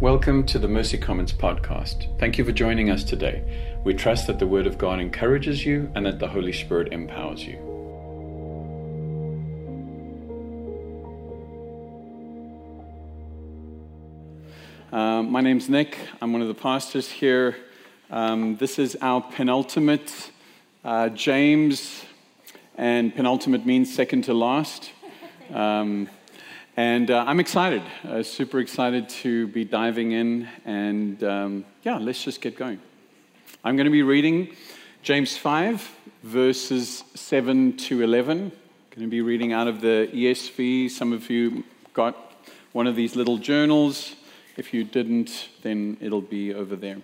Welcome to the Mercy Comments podcast. Thank you for joining us today. We trust that the Word of God encourages you and that the Holy Spirit empowers you. Um, my name's Nick. I'm one of the pastors here. Um, this is our penultimate uh, James, and penultimate means second to last. Um, and uh, I'm excited, uh, super excited to be diving in. And um, yeah, let's just get going. I'm going to be reading James 5, verses 7 to 11. I'm going to be reading out of the ESV. Some of you got one of these little journals. If you didn't, then it'll be over there. You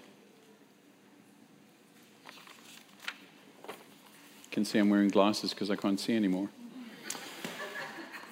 can see I'm wearing glasses because I can't see anymore.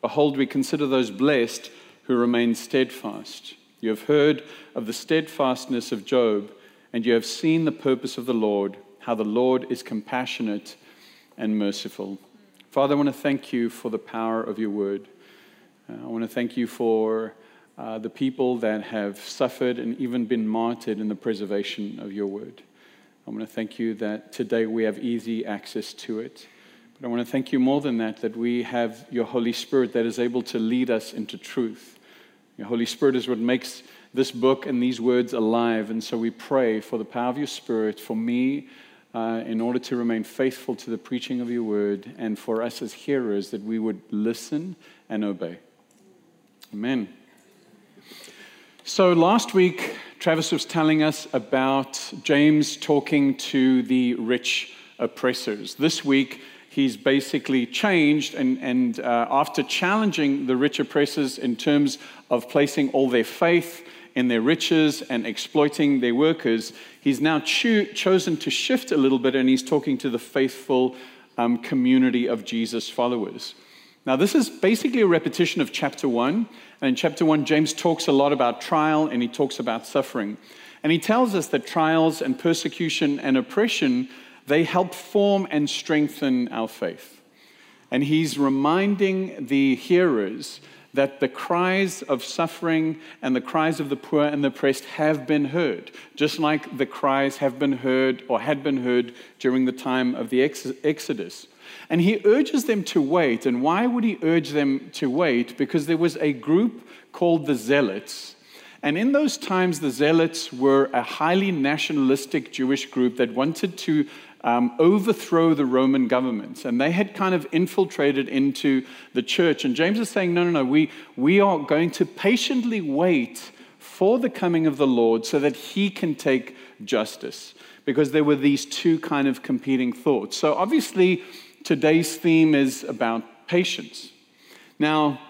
Behold, we consider those blessed who remain steadfast. You have heard of the steadfastness of Job, and you have seen the purpose of the Lord, how the Lord is compassionate and merciful. Father, I want to thank you for the power of your word. Uh, I want to thank you for uh, the people that have suffered and even been martyred in the preservation of your word. I want to thank you that today we have easy access to it. But I want to thank you more than that, that we have your Holy Spirit that is able to lead us into truth. Your Holy Spirit is what makes this book and these words alive. And so we pray for the power of your Spirit, for me, uh, in order to remain faithful to the preaching of your word, and for us as hearers, that we would listen and obey. Amen. So last week, Travis was telling us about James talking to the rich oppressors. This week, he's basically changed, and, and uh, after challenging the rich oppressors in terms of placing all their faith in their riches and exploiting their workers, he's now cho- chosen to shift a little bit and he's talking to the faithful um, community of Jesus followers. Now, this is basically a repetition of chapter one. And in chapter one, James talks a lot about trial and he talks about suffering. And he tells us that trials and persecution and oppression they help form and strengthen our faith. And he's reminding the hearers that the cries of suffering and the cries of the poor and the oppressed have been heard, just like the cries have been heard or had been heard during the time of the Exodus. And he urges them to wait. And why would he urge them to wait? Because there was a group called the Zealots. And in those times, the Zealots were a highly nationalistic Jewish group that wanted to um, overthrow the Roman government. And they had kind of infiltrated into the church. And James is saying, no, no, no, we, we are going to patiently wait for the coming of the Lord so that he can take justice. Because there were these two kind of competing thoughts. So obviously, today's theme is about patience. Now,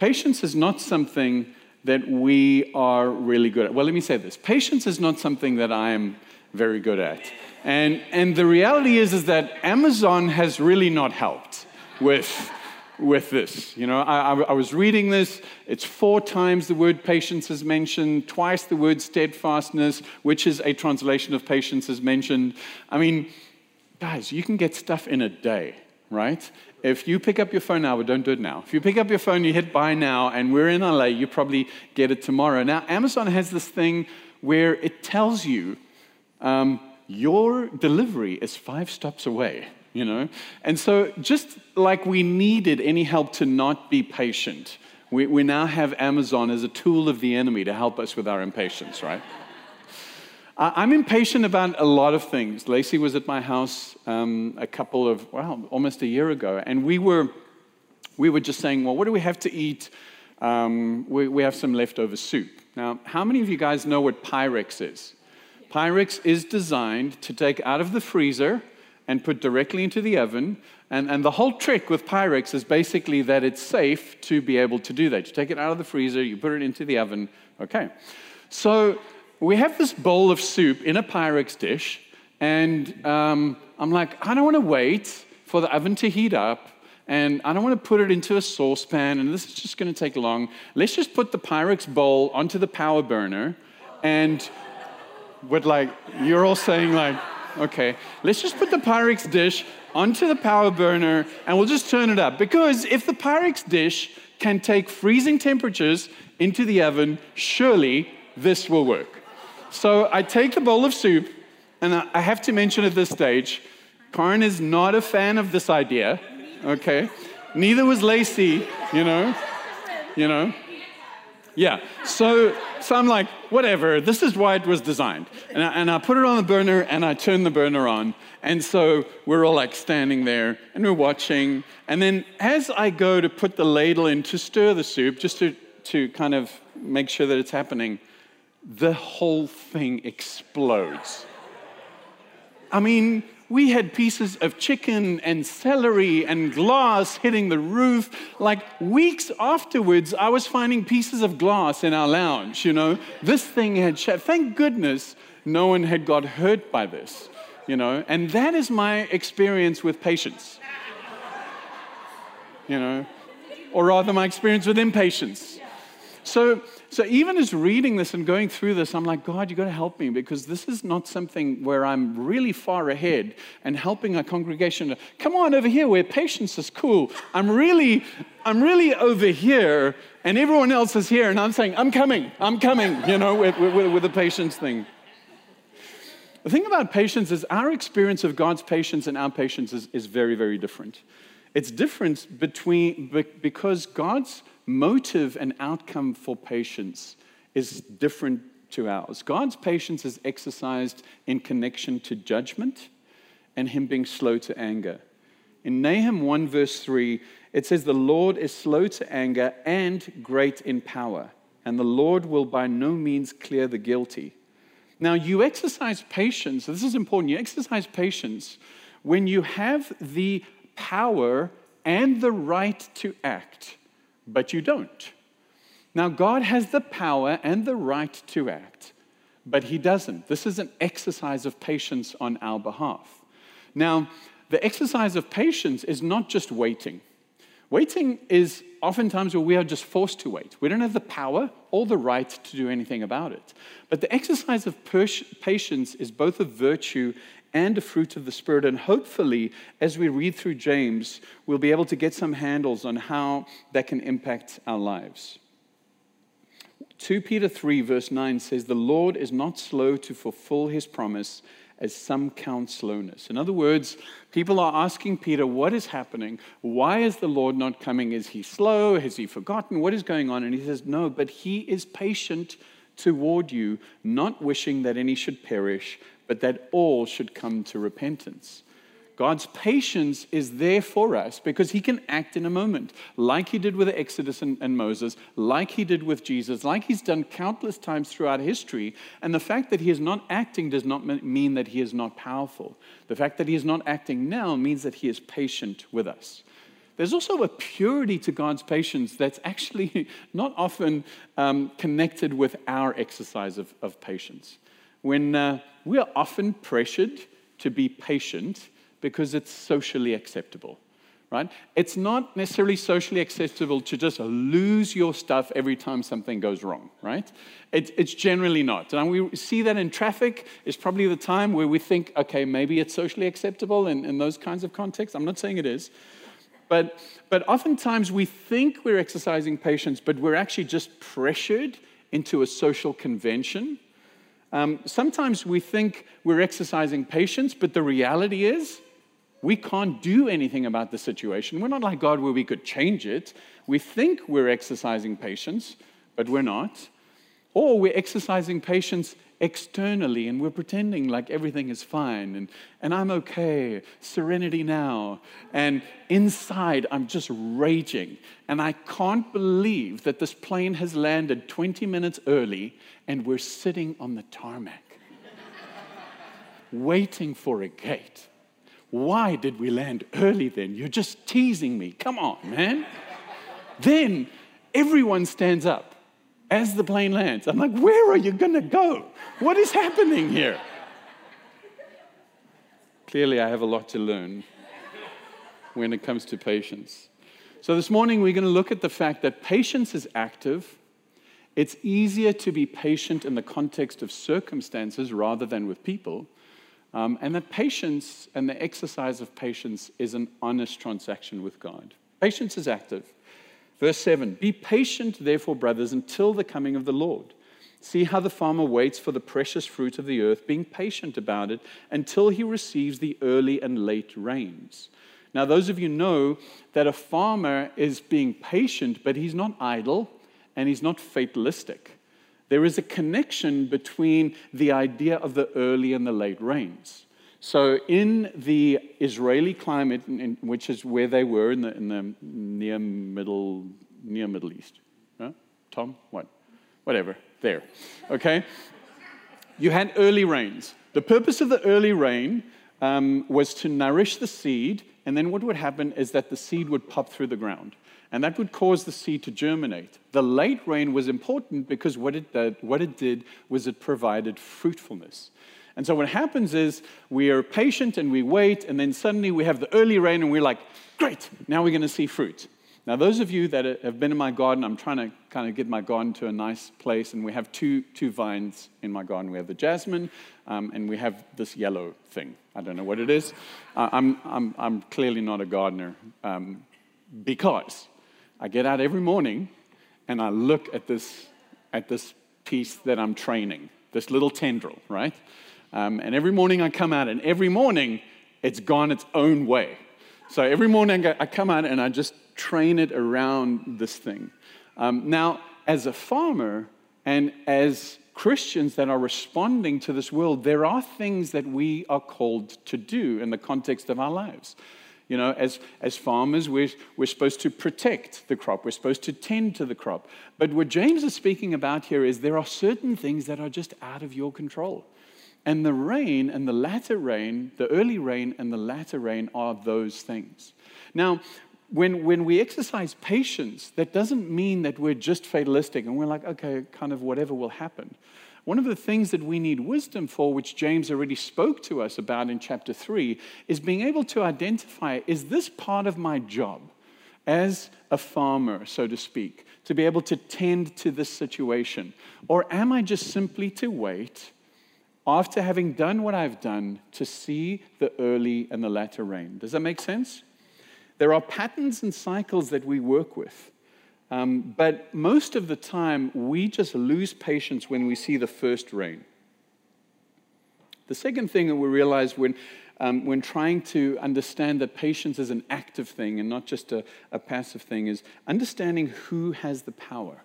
patience is not something that we are really good at. Well, let me say this patience is not something that I am very good at. And, and the reality is, is that Amazon has really not helped with, with this. You know, I, I, was reading this. It's four times the word patience is mentioned, twice the word steadfastness, which is a translation of patience, is mentioned. I mean, guys, you can get stuff in a day, right? If you pick up your phone now, but don't do it now. If you pick up your phone, you hit buy now, and we're in LA, you probably get it tomorrow. Now, Amazon has this thing where it tells you um, your delivery is five stops away, you know? And so, just like we needed any help to not be patient, we, we now have Amazon as a tool of the enemy to help us with our impatience, right? I'm impatient about a lot of things. Lacey was at my house um, a couple of, well, almost a year ago, and we were, we were just saying, well, what do we have to eat? Um, we, we have some leftover soup. Now, how many of you guys know what Pyrex is? Pyrex is designed to take out of the freezer and put directly into the oven. And, and the whole trick with Pyrex is basically that it's safe to be able to do that. You take it out of the freezer, you put it into the oven. Okay. So we have this bowl of soup in a Pyrex dish, and um, I'm like, I don't want to wait for the oven to heat up, and I don't want to put it into a saucepan, and this is just going to take long. Let's just put the Pyrex bowl onto the power burner, and with like, you're all saying like, okay, let's just put the Pyrex dish onto the power burner, and we'll just turn it up. Because if the Pyrex dish can take freezing temperatures into the oven, surely this will work. So I take the bowl of soup, and I have to mention at this stage, Karen is not a fan of this idea, okay? Neither was Lacey, you know, you know. Yeah, so, so I'm like, whatever, this is why it was designed. And I, and I put it on the burner and I turn the burner on. And so we're all like standing there and we're watching. And then as I go to put the ladle in to stir the soup, just to, to kind of make sure that it's happening, the whole thing explodes. I mean, we had pieces of chicken and celery and glass hitting the roof. Like weeks afterwards, I was finding pieces of glass in our lounge, you know. This thing had shattered. Thank goodness no one had got hurt by this, you know. And that is my experience with patience, you know, or rather, my experience with impatience. So, so even as reading this and going through this, I'm like, God, you've got to help me because this is not something where I'm really far ahead and helping a congregation. Come on over here where patience is cool. I'm really, I'm really over here, and everyone else is here, and I'm saying, I'm coming, I'm coming, you know, with, with, with the patience thing. The thing about patience is our experience of God's patience and our patience is, is very, very different. It's different between because God's motive and outcome for patience is different to ours. God's patience is exercised in connection to judgment and Him being slow to anger. In Nahum 1, verse 3, it says, The Lord is slow to anger and great in power, and the Lord will by no means clear the guilty. Now, you exercise patience, this is important, you exercise patience when you have the power and the right to act but you don't. Now, God has the power and the right to act, but He doesn't. This is an exercise of patience on our behalf. Now, the exercise of patience is not just waiting. Waiting is oftentimes where we are just forced to wait. We don't have the power or the right to do anything about it. But the exercise of patience is both a virtue and a fruit of the Spirit. And hopefully, as we read through James, we'll be able to get some handles on how that can impact our lives. 2 Peter 3, verse 9 says, The Lord is not slow to fulfill his promise, as some count slowness. In other words, people are asking Peter, What is happening? Why is the Lord not coming? Is he slow? Has he forgotten? What is going on? And he says, No, but he is patient toward you, not wishing that any should perish, but that all should come to repentance. God's patience is there for us because he can act in a moment, like he did with Exodus and, and, Moses, like he did with Jesus, like he's done countless times throughout history. And the fact that he is not acting does not mean that he is not powerful. The fact that he is not acting now means that he is patient with us. There's also a purity to God's patience that's actually not often um, connected with our exercise of, of patience when uh, we are often pressured to be patient because it's socially acceptable, right? It's not necessarily socially acceptable to just lose your stuff every time something goes wrong, right? It, it's generally not. And we see that in traffic is probably the time where we think, okay, maybe it's socially acceptable in, in those kinds of contexts. I'm not saying it is. But, but oftentimes we think we're exercising patience, but we're actually just pressured into a social convention um, sometimes we think we're exercising patience, but the reality is we can't do anything about the situation. We're not like God where we could change it. We think we're exercising patience, but we're not. Or we're exercising patience externally and we're pretending like everything is fine and, and I'm okay, serenity now. And inside, I'm just raging. And I can't believe that this plane has landed 20 minutes early and we're sitting on the tarmac, waiting for a gate. Why did we land early then? You're just teasing me. Come on, man. then everyone stands up as the plane lands. I'm like, where are you going to go? What is happening here? Clearly, I have a lot to learn when it comes to patience. So, this morning, we're going to look at the fact that patience is active. It's easier to be patient in the context of circumstances rather than with people. Um, and that patience and the exercise of patience is an honest transaction with God. Patience is active. Verse 7 Be patient, therefore, brothers, until the coming of the Lord. See how the farmer waits for the precious fruit of the earth, being patient about it until he receives the early and late rains. Now, those of you know that a farmer is being patient, but he's not idle and he's not fatalistic. There is a connection between the idea of the early and the late rains. So, in the Israeli climate, in, which is where they were in the, in the near middle near Middle East, huh? Tom, what, whatever, there, okay. You had early rains. The purpose of the early rain um, was to nourish the seed, and then what would happen is that the seed would pop through the ground, and that would cause the seed to germinate. The late rain was important because what it did, what it did was it provided fruitfulness. And so what happens is we are patient and we wait, and then suddenly we have the early rain, and we're like, great, now we're going to see fruit. Now, those of you that have been in my garden, I'm trying to kind of get my garden to a nice place, and we have two, two vines in my garden. We have the jasmine, um, and we have this yellow thing. I don't know what it is. Uh, I'm, I'm, I'm clearly not a gardener um, because I get out every morning and I look at this, at this piece that I'm training, this little tendril, right? Um, and every morning I come out, and every morning it's gone its own way. So every morning I come out and I just train it around this thing. Um, now, as a farmer and as Christians that are responding to this world, there are things that we are called to do in the context of our lives. You know, as, as farmers, we're, we're supposed to protect the crop, we're supposed to tend to the crop. But what James is speaking about here is there are certain things that are just out of your control. And the rain and the latter rain, the early rain and the latter rain are those things. Now, when, when we exercise patience, that doesn't mean that we're just fatalistic and we're like, okay, kind of whatever will happen. One of the things that we need wisdom for, which James already spoke to us about in chapter 3, is being able to identify is this part of my job as a farmer, so to speak, to be able to tend to this situation? Or am I just simply to wait after having done what I've done to see the early and the latter rain. Does that make sense? There are patterns and cycles that we work with. Um, but most of the time, we just lose patience when we see the first rain. The second thing that we realize when, um, when trying to understand that patience is an active thing and not just a, a passive thing is understanding who has the power.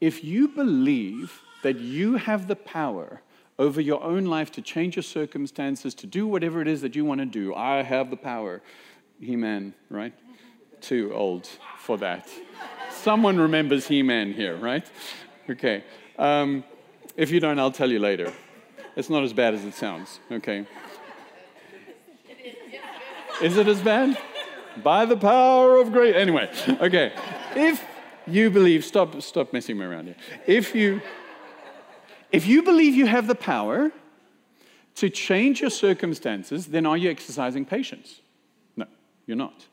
If you believe that you have the power over your own life to change your circumstances, to do whatever it is that you want to do. I have the power. He Man, right? Too old for that. Someone remembers He Man here, right? Okay. Um, if you don't, I'll tell you later. It's not as bad as it sounds, okay? Is it as bad? By the power of grace. Anyway, okay. If you believe, stop, stop messing me around here. If you, if you believe you have the power to change your circumstances, then are you exercising patience? No, you're not.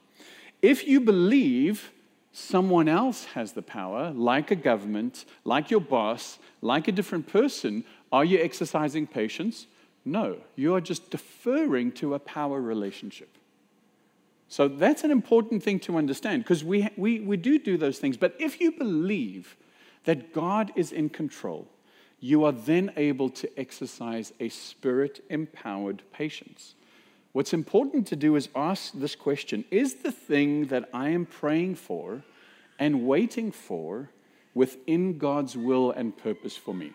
If you believe someone else has the power, like a government, like your boss, like a different person, are you exercising patience? No, you are just deferring to a power relationship. So that's an important thing to understand because we, we, we do do those things. But if you believe that God is in control, you are then able to exercise a spirit empowered patience. What's important to do is ask this question Is the thing that I am praying for and waiting for within God's will and purpose for me?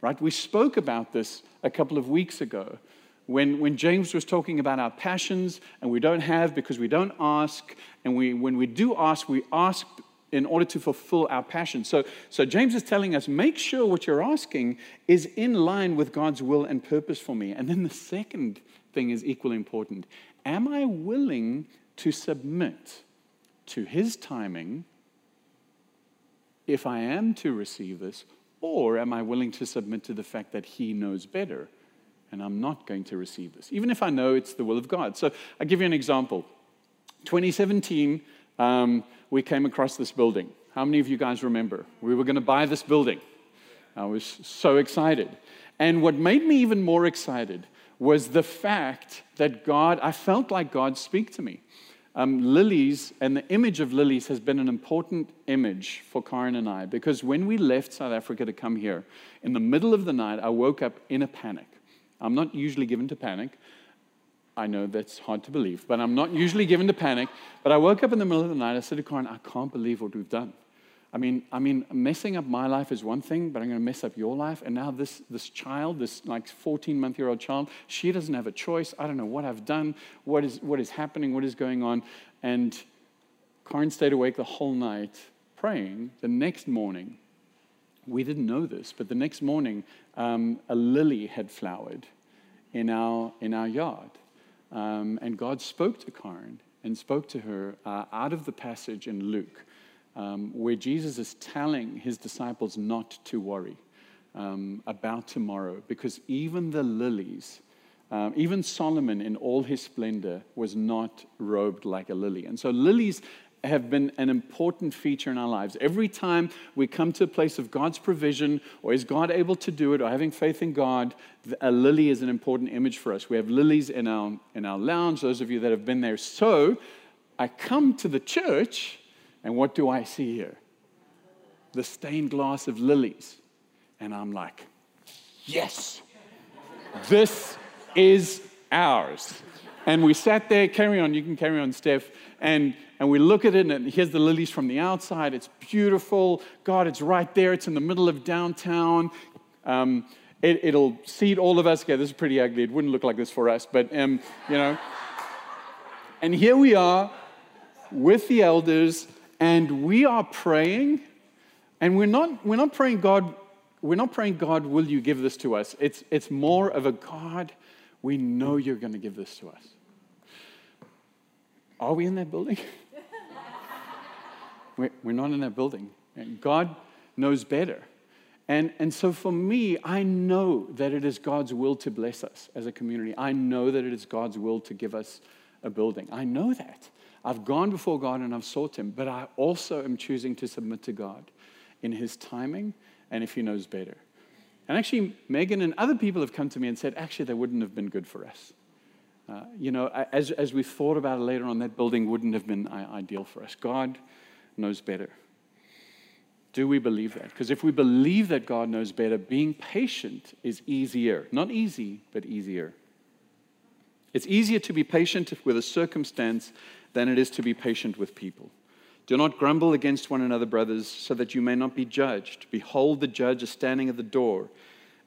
Right? We spoke about this a couple of weeks ago when, when James was talking about our passions and we don't have because we don't ask, and we, when we do ask, we ask in order to fulfill our passion. So, so James is telling us make sure what you're asking is in line with God's will and purpose for me. And then the second thing is equally important. Am I willing to submit to his timing if I am to receive this, or am I willing to submit to the fact that He knows better and I'm not going to receive this, even if I know it's the will of God? So I'll give you an example. 2017, um, we came across this building. How many of you guys remember? We were going to buy this building. I was so excited. And what made me even more excited was the fact that God, I felt like God speak to me. Um, lilies and the image of lilies has been an important image for Karen and I because when we left South Africa to come here, in the middle of the night, I woke up in a panic. I'm not usually given to panic. I know that's hard to believe, but I'm not usually given to panic. But I woke up in the middle of the night. I said to Karen, I can't believe what we've done. I mean, I mean, messing up my life is one thing, but I'm going to mess up your life. And now this, this child, this like 14 month year old child, she doesn't have a choice. I don't know what I've done, what is, what is happening, what is going on. And Karen stayed awake the whole night praying. The next morning, we didn't know this, but the next morning, um, a lily had flowered in our, in our yard. Um, and God spoke to Karen and spoke to her uh, out of the passage in Luke um, where Jesus is telling his disciples not to worry um, about tomorrow because even the lilies, um, even Solomon in all his splendor was not robed like a lily. And so lilies have been an important feature in our lives. Every time we come to a place of God's provision, or is God able to do it, or having faith in God, a lily is an important image for us. We have lilies in our, in our lounge, those of you that have been there. So I come to the church and what do I see here? The stained glass of lilies. And I'm like, yes, this is ours. And we sat there, carry on, you can carry on, Steph. And, and we look at it, and here's the lilies from the outside. It's beautiful. God, it's right there. It's in the middle of downtown. Um, it, will seat all of us. Okay, this is pretty ugly. It wouldn't look like this for us, but, um, you know. and here we are with the elders, and we are praying, and we're not, we're not praying, God, we're not praying, God, will you give this to us? It's, it's more of a God, we know you're going to give this to us. Are we in that building? we're, we're not in that building. And God knows better. And, and so for me, I know that it is God's will to bless us as a community. I know that it is God's will to give us a building. I know that. I've gone before God and I've sought Him, but I also am choosing to submit to God in His timing and if He knows better. And actually, Megan and other people have come to me and said, actually, that wouldn't have been good for us. Uh, you know, as, as we thought about it later on, that building wouldn't have been ideal for us. God knows better. Do we believe that? Because if we believe that God knows better, being patient is easier. Not easy, but easier. It's easier to be patient with a circumstance than it is to be patient with people. Do not grumble against one another, brothers, so that you may not be judged. Behold, the judge is standing at the door.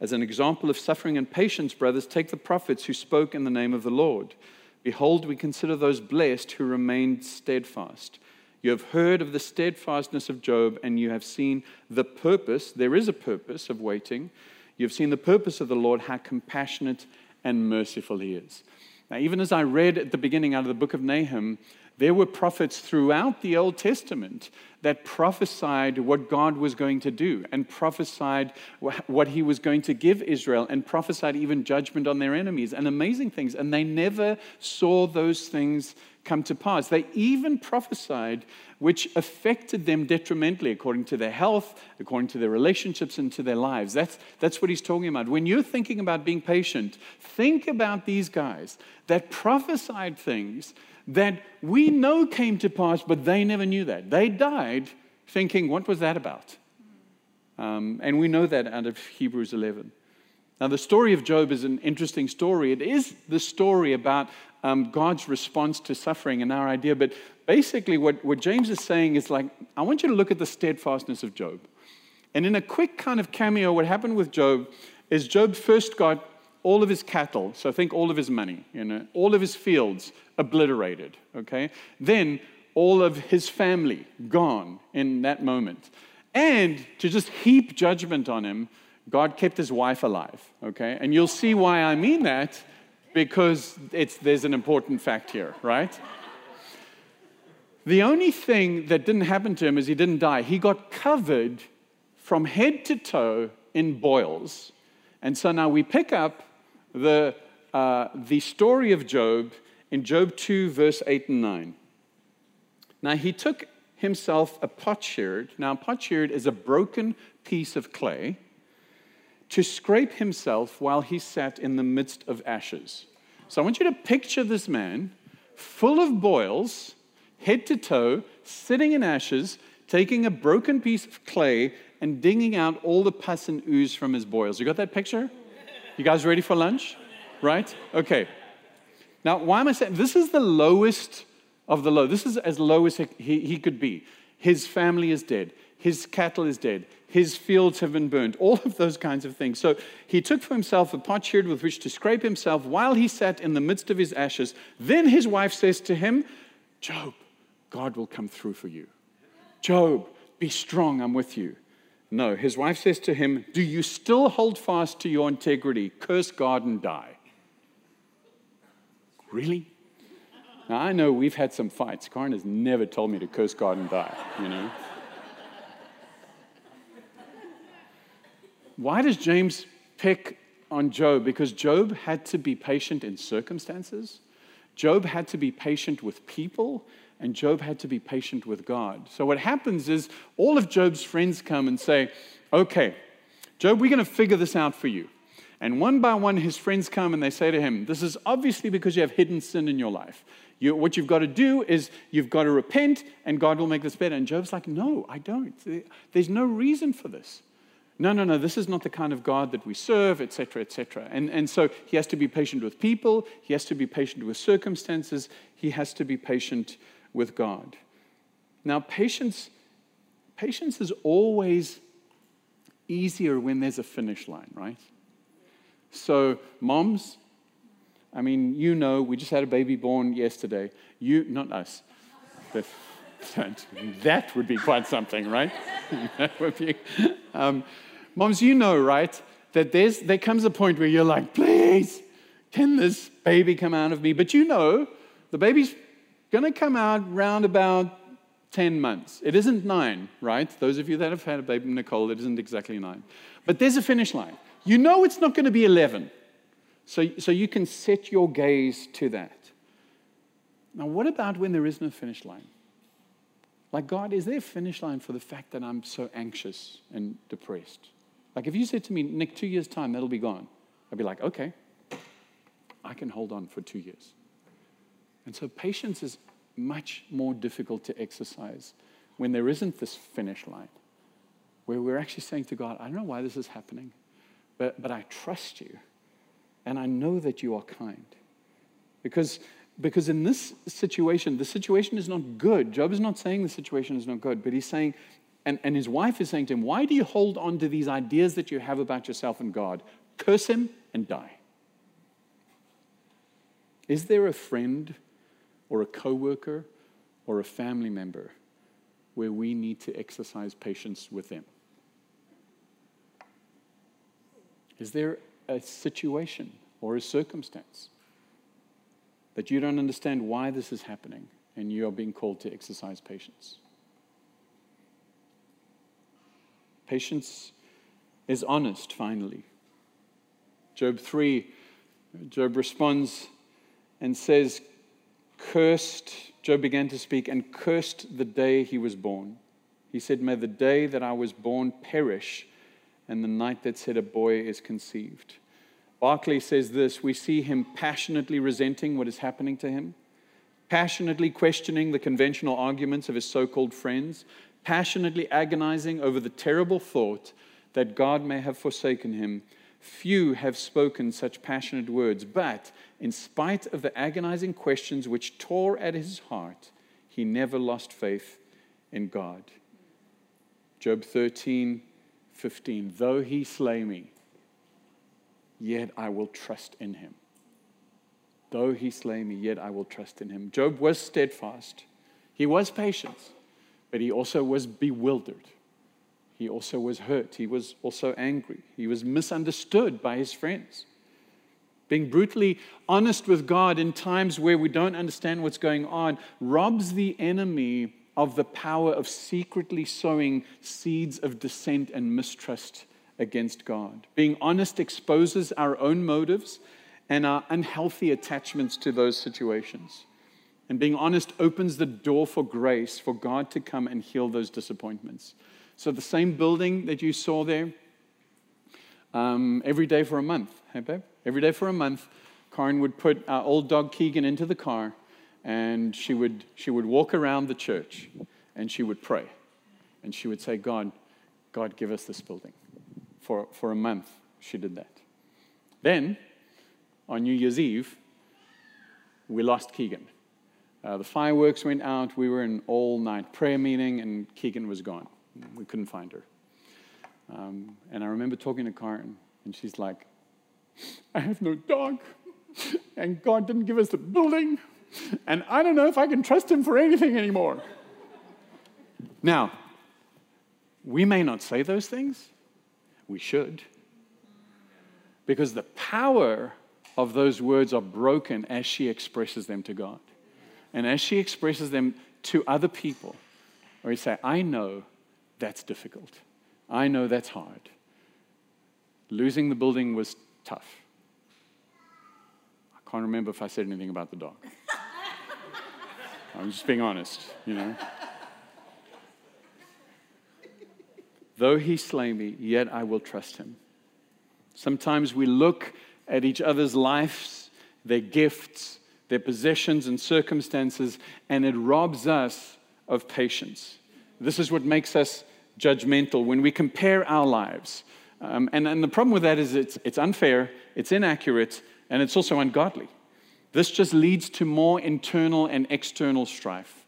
As an example of suffering and patience, brothers, take the prophets who spoke in the name of the Lord. Behold, we consider those blessed who remained steadfast. You have heard of the steadfastness of Job, and you have seen the purpose, there is a purpose of waiting. You have seen the purpose of the Lord, how compassionate and merciful he is. Now, even as I read at the beginning out of the book of Nahum, there were prophets throughout the Old Testament that prophesied what God was going to do and prophesied what he was going to give Israel and prophesied even judgment on their enemies and amazing things. And they never saw those things come to pass. They even prophesied which affected them detrimentally according to their health, according to their relationships, and to their lives. That's, that's what he's talking about. When you're thinking about being patient, think about these guys that prophesied things that we know came to pass, but they never knew that. They died thinking, what was that about? Um, and we know that out of Hebrews 11. Now, the story of Job is an interesting story. It is the story about um, God's response to suffering and our idea. But basically, what, what James is saying is like, I want you to look at the steadfastness of Job. And in a quick kind of cameo, what happened with Job is Job first got all of his cattle, so think all of his money, you know, all of his fields obliterated, okay? Then all of his family gone in that moment. And to just heap judgment on him, God kept his wife alive, okay? And you'll see why I mean that because it's, there's an important fact here, right? The only thing that didn't happen to him is he didn't die. He got covered from head to toe in boils. And so now we pick up the, uh, the story of Job in Job 2, verse 8 and 9. Now he took himself a potsherd. Now, a potsherd is a broken piece of clay to scrape himself while he sat in the midst of ashes. So I want you to picture this man full of boils, head to toe, sitting in ashes, taking a broken piece of clay and dinging out all the pus and ooze from his boils. You got that picture? You guys ready for lunch? Right? Okay. Now, why am I saying this is the lowest of the low? This is as low as he, he could be. His family is dead. His cattle is dead. His fields have been burned. All of those kinds of things. So he took for himself a potsherd with which to scrape himself while he sat in the midst of his ashes. Then his wife says to him, Job, God will come through for you. Job, be strong, I'm with you. No, his wife says to him, Do you still hold fast to your integrity? Curse God and die. Really? Now, I know we've had some fights. Karen has never told me to curse God and die, you know. Why does James pick on Job? Because Job had to be patient in circumstances, Job had to be patient with people, and Job had to be patient with God. So, what happens is all of Job's friends come and say, Okay, Job, we're going to figure this out for you. And one by one, his friends come and they say to him, This is obviously because you have hidden sin in your life. You, what you've got to do is you've got to repent and God will make this better. And Job's like, No, I don't. There's no reason for this. No, no, no, this is not the kind of God that we serve, etc., etc. And, and so he has to be patient with people, he has to be patient with circumstances, he has to be patient with God. Now, patience, patience is always easier when there's a finish line, right? So, moms, I mean, you know, we just had a baby born yesterday. You, not us. That, that would be quite something, right? that would be. Um, moms, you know, right? That there's, there comes a point where you're like, please, can this baby come out of me? But you know, the baby's going to come out round about 10 months. It isn't nine, right? Those of you that have had a baby, Nicole, it isn't exactly nine. But there's a finish line. You know it's not going to be 11. So, so you can set your gaze to that. Now, what about when there is no finish line? Like, God, is there a finish line for the fact that I'm so anxious and depressed? Like, if you said to me, Nick, two years' time, that'll be gone, I'd be like, okay, I can hold on for two years. And so, patience is much more difficult to exercise when there isn't this finish line, where we're actually saying to God, I don't know why this is happening, but, but I trust you, and I know that you are kind. Because because in this situation, the situation is not good. Job is not saying the situation is not good, but he's saying, and, and his wife is saying to him, Why do you hold on to these ideas that you have about yourself and God? Curse him and die. Is there a friend or a coworker or a family member where we need to exercise patience with them? Is there a situation or a circumstance that you don't understand why this is happening and you are being called to exercise patience. Patience is honest, finally. Job 3, Job responds and says, Cursed, Job began to speak, and cursed the day he was born. He said, May the day that I was born perish, and the night that said a boy is conceived. Barclay says this we see him passionately resenting what is happening to him, passionately questioning the conventional arguments of his so called friends, passionately agonizing over the terrible thought that God may have forsaken him. Few have spoken such passionate words, but in spite of the agonizing questions which tore at his heart, he never lost faith in God. Job 13, 15. Though he slay me, yet I will trust in him. Though he slay me, yet I will trust in him. Job was steadfast. He was patient, but he also was bewildered. He also was hurt. He was also angry. He was misunderstood by his friends. Being brutally honest with God in times where we don't understand what's going on robs the enemy of the power of secretly sowing seeds of dissent and mistrust against God. Being honest exposes our own motives and our unhealthy attachments to those situations. And being honest opens the door for grace for God to come and heal those disappointments. So, the same building that you saw there, um, every day for a month, hey, babe? Every day for a month, Karen would put our old dog Keegan into the car and she would, she would walk around the church and she would pray. And she would say, God, God, give us this building. For, for a month, she did that. Then, on New Year's Eve, we lost Keegan. Uh, the fireworks went out. We were in all night prayer meeting, and Keegan was gone. We couldn't find her. Um, and I remember talking to Karen, and she's like, I have no dog, and God didn't give us the building, and I don't know if I can trust Him for anything anymore. Now, we may not say those things, we should, because the power of those words are broken as she expresses them to God. And as she expresses them to other people, or you say, I know that's difficult. I know that's hard. Losing the building was tough. I can't remember if I said anything about the dog. I'm just being honest, you know. Though he slay me, yet I will trust him. Sometimes we look at each other's lives, their gifts, their possessions and circumstances, and it robs us of patience. This is what makes us judgmental when we compare our lives. Um, and, and the problem with that is it's, it's unfair, it's inaccurate, and it's also ungodly. This just leads to more internal and external strife.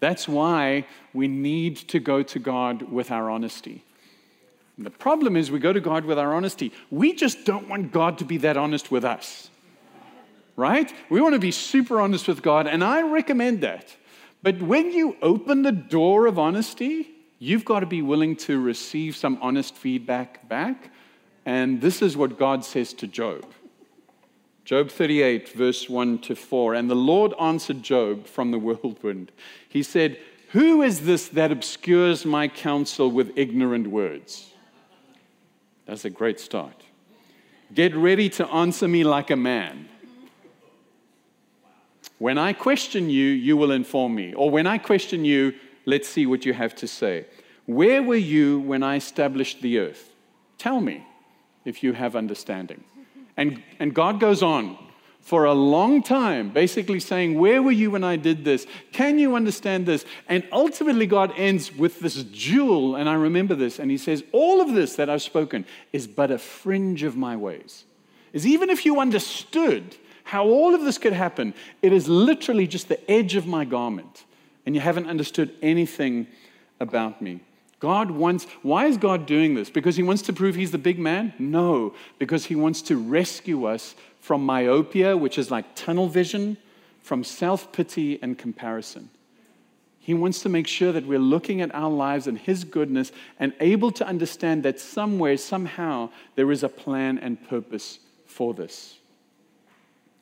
That's why we need to go to God with our honesty. And the problem is, we go to God with our honesty. We just don't want God to be that honest with us. Right? We want to be super honest with God, and I recommend that. But when you open the door of honesty, you've got to be willing to receive some honest feedback back. And this is what God says to Job. Job 38, verse 1 to 4. And the Lord answered Job from the whirlwind. He said, Who is this that obscures my counsel with ignorant words? That's a great start. Get ready to answer me like a man. When I question you, you will inform me. Or when I question you, let's see what you have to say. Where were you when I established the earth? Tell me if you have understanding. And, and God goes on for a long time, basically saying, Where were you when I did this? Can you understand this? And ultimately, God ends with this jewel, and I remember this, and He says, All of this that I've spoken is but a fringe of my ways. Is even if you understood how all of this could happen, it is literally just the edge of my garment, and you haven't understood anything about me. God wants, why is God doing this? Because He wants to prove He's the big man? No, because He wants to rescue us from myopia, which is like tunnel vision, from self pity and comparison. He wants to make sure that we're looking at our lives and His goodness and able to understand that somewhere, somehow, there is a plan and purpose for this.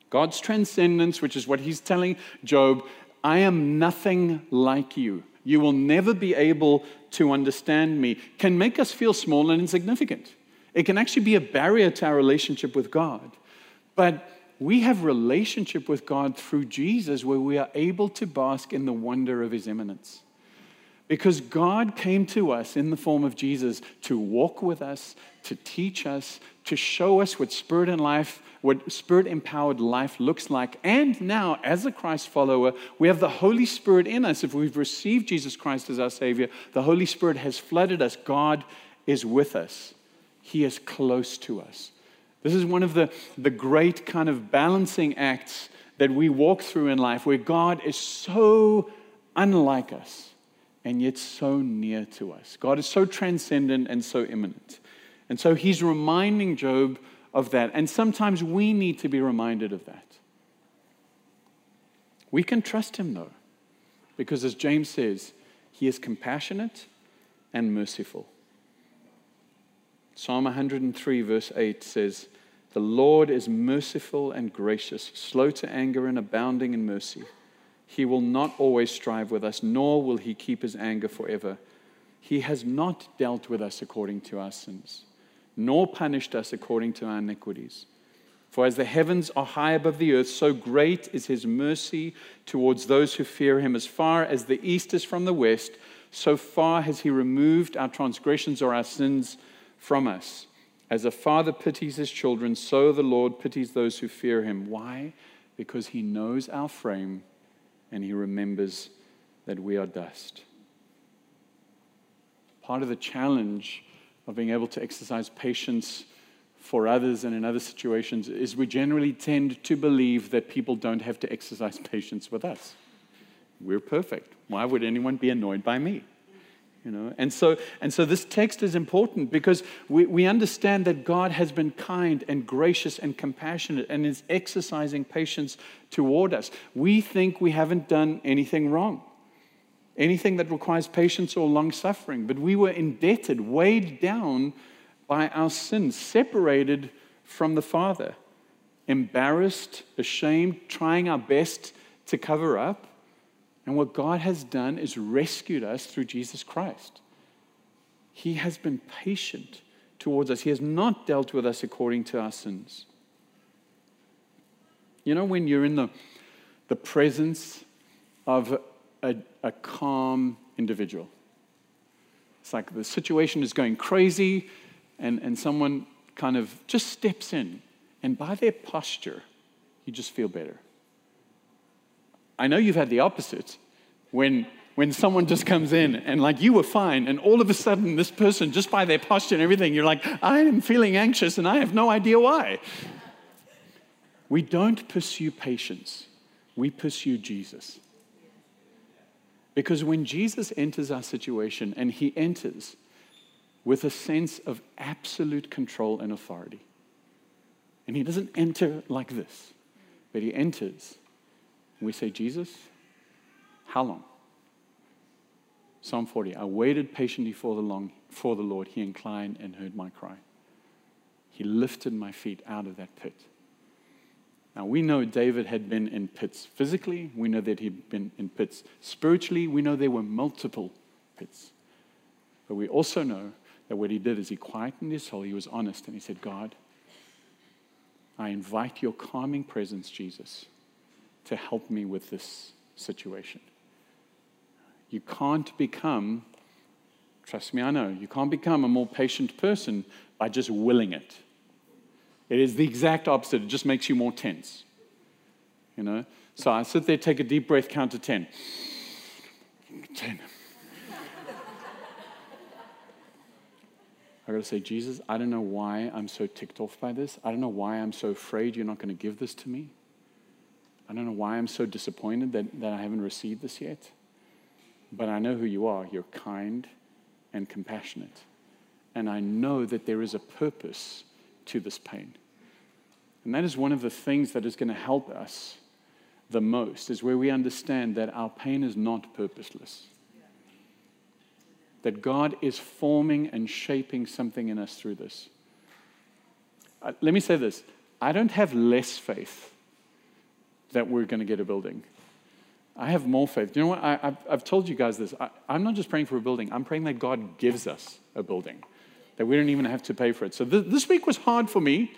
God's transcendence, which is what He's telling Job, I am nothing like you you will never be able to understand me, can make us feel small and insignificant. It can actually be a barrier to our relationship with God. But we have relationship with God through Jesus where we are able to bask in the wonder of his immanence. Because God came to us in the form of Jesus to walk with us, to teach us, to show us what spirit and life what spirit empowered life looks like. And now, as a Christ follower, we have the Holy Spirit in us. If we've received Jesus Christ as our Savior, the Holy Spirit has flooded us. God is with us, He is close to us. This is one of the, the great kind of balancing acts that we walk through in life where God is so unlike us and yet so near to us. God is so transcendent and so immanent. And so he's reminding Job of that. And sometimes we need to be reminded of that. We can trust him, though, because as James says, he is compassionate and merciful. Psalm 103, verse 8 says, The Lord is merciful and gracious, slow to anger and abounding in mercy. He will not always strive with us, nor will he keep his anger forever. He has not dealt with us according to our sins, nor punished us according to our iniquities. For as the heavens are high above the earth, so great is his mercy towards those who fear him. As far as the east is from the west, so far has he removed our transgressions or our sins from us. As a father pities his children, so the Lord pities those who fear him. Why? Because he knows our frame and he remembers that we are dust. Part of the challenge of being able to exercise patience for others and in other situations is we generally tend to believe that people don't have to exercise patience with us. We're perfect. Why would anyone be annoyed by me? You know, and so, and so this text is important because we, we understand that God has been kind and gracious and compassionate and is exercising patience toward us. We think we haven't done anything wrong, anything that requires patience or long suffering, but we were indebted, weighed down by our sins, separated from the Father, embarrassed, ashamed, trying our best to cover up. And what God has done is rescued us through Jesus Christ. He has been patient towards us, He has not dealt with us according to our sins. You know, when you're in the, the presence of a, a calm individual, it's like the situation is going crazy, and, and someone kind of just steps in, and by their posture, you just feel better. I know you've had the opposite when, when someone just comes in and, like, you were fine, and all of a sudden, this person, just by their posture and everything, you're like, I am feeling anxious and I have no idea why. We don't pursue patience, we pursue Jesus. Because when Jesus enters our situation, and he enters with a sense of absolute control and authority. And he doesn't enter like this, but he enters. And we say, Jesus, how long? Psalm 40 I waited patiently for the, long, for the Lord. He inclined and heard my cry. He lifted my feet out of that pit. Now, we know David had been in pits physically. We know that he'd been in pits spiritually. We know there were multiple pits. But we also know that what he did is he quietened his soul, he was honest, and he said, God, I invite your calming presence, Jesus, to help me with this situation. You can't become, trust me, I know, you can't become a more patient person by just willing it. It is the exact opposite, it just makes you more tense. You know? So I sit there, take a deep breath, count to 10. 10. I got to say, Jesus, I don't know why I'm so ticked off by this. I don't know why I'm so afraid you're not to give this to me. I don't know why I'm so disappointed that, that I haven't received this yet. But I know who you are. You're kind and compassionate. And I know that there is a purpose to this pain. And that is one of the things that is going to help us the most, is where we understand that our pain is not purposeless that God is forming and shaping something in us through this. Uh, let me say this I don't have less faith that we're going to get a building. I have more faith. You know what? I, have I've told you guys this. I, I'm not just praying for a building, I'm praying that God gives us a building, that we don't even have to pay for it. So th- this week was hard for me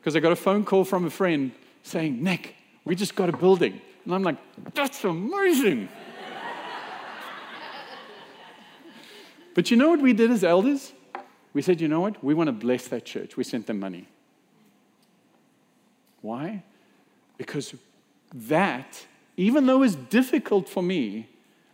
because I got a phone call from a friend saying, Nick, we just got a building. And I'm like, that's amazing. But you know what we did as elders? We said, you know what? We want to bless that church. We sent them money. Why? Because that, even though it's difficult for me,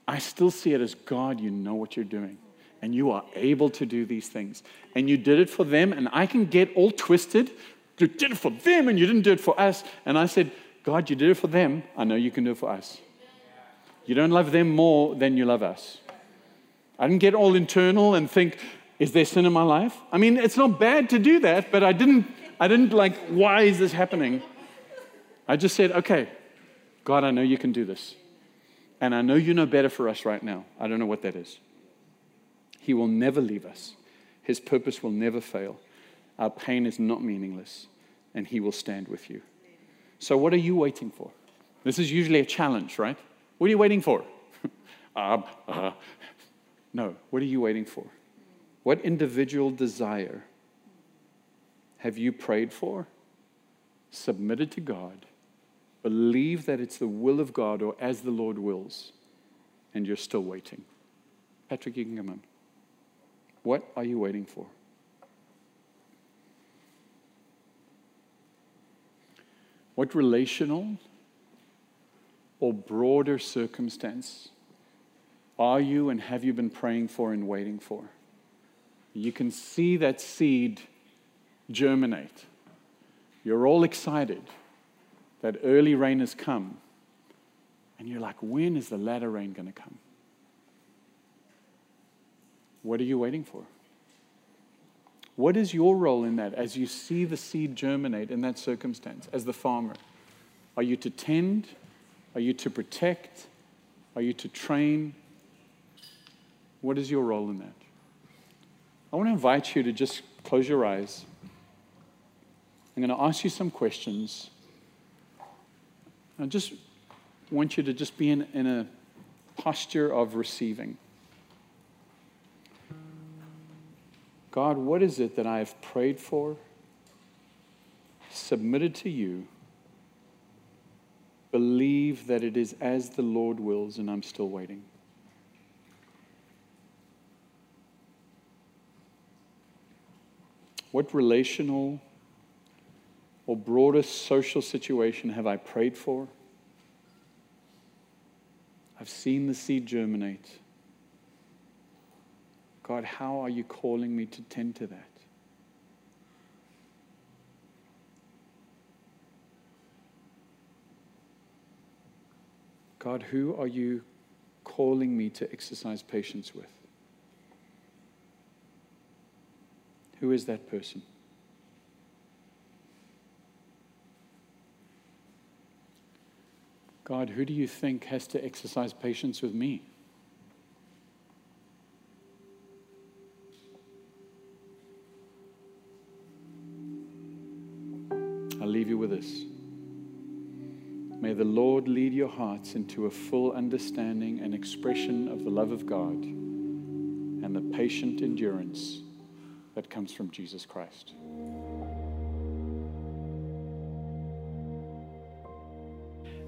I still see it as God, you know what you're doing. And you are able to do these things. And you did it for them, and I can get all twisted. You did it for them, and you didn't do it for us. And I said, God, you did it for them. I know you can do it for us. You don't love them more than you love us. I didn't get all internal and think, is there sin in my life? I mean, it's not bad to do that, but I didn't, I didn't like, why is this happening? I just said, okay, God, I know you can do this. And I know you know better for us right now. I don't know what that is. He will never leave us, His purpose will never fail. Our pain is not meaningless. and he will stand with you. So, what are you waiting for? This is usually a challenge, right? What are you waiting for? uh, uh. No, what are you waiting for? What individual desire have you prayed for, submitted to God, believe that it's the will of God or as the Lord wills, and you're still waiting? Patrick, you can come. What are you waiting for? What relational or broader circumstance are you and have you been praying for and waiting for? You can see that seed germinate. You're all excited that early rain has come. And you're like, when is the latter rain going to come? What are you waiting for? What is your role in that as you see the seed germinate in that circumstance as the farmer? Are you to tend? Are you to protect? Are you to train? What is your role in that? I want to invite you to just close your eyes. I'm going to ask you some questions. I just want you to just be in, in a posture of receiving. God, what is it that I have prayed for, submitted to you, believe that it is as the Lord wills, and I'm still waiting? What relational or broader social situation have I prayed for? I've seen the seed germinate. God, how are you calling me to tend to that? God, who are you calling me to exercise patience with? Who is that person? God, who do you think has to exercise patience with me? I'll leave you with this. May the Lord lead your hearts into a full understanding and expression of the love of God and the patient endurance that comes from Jesus Christ.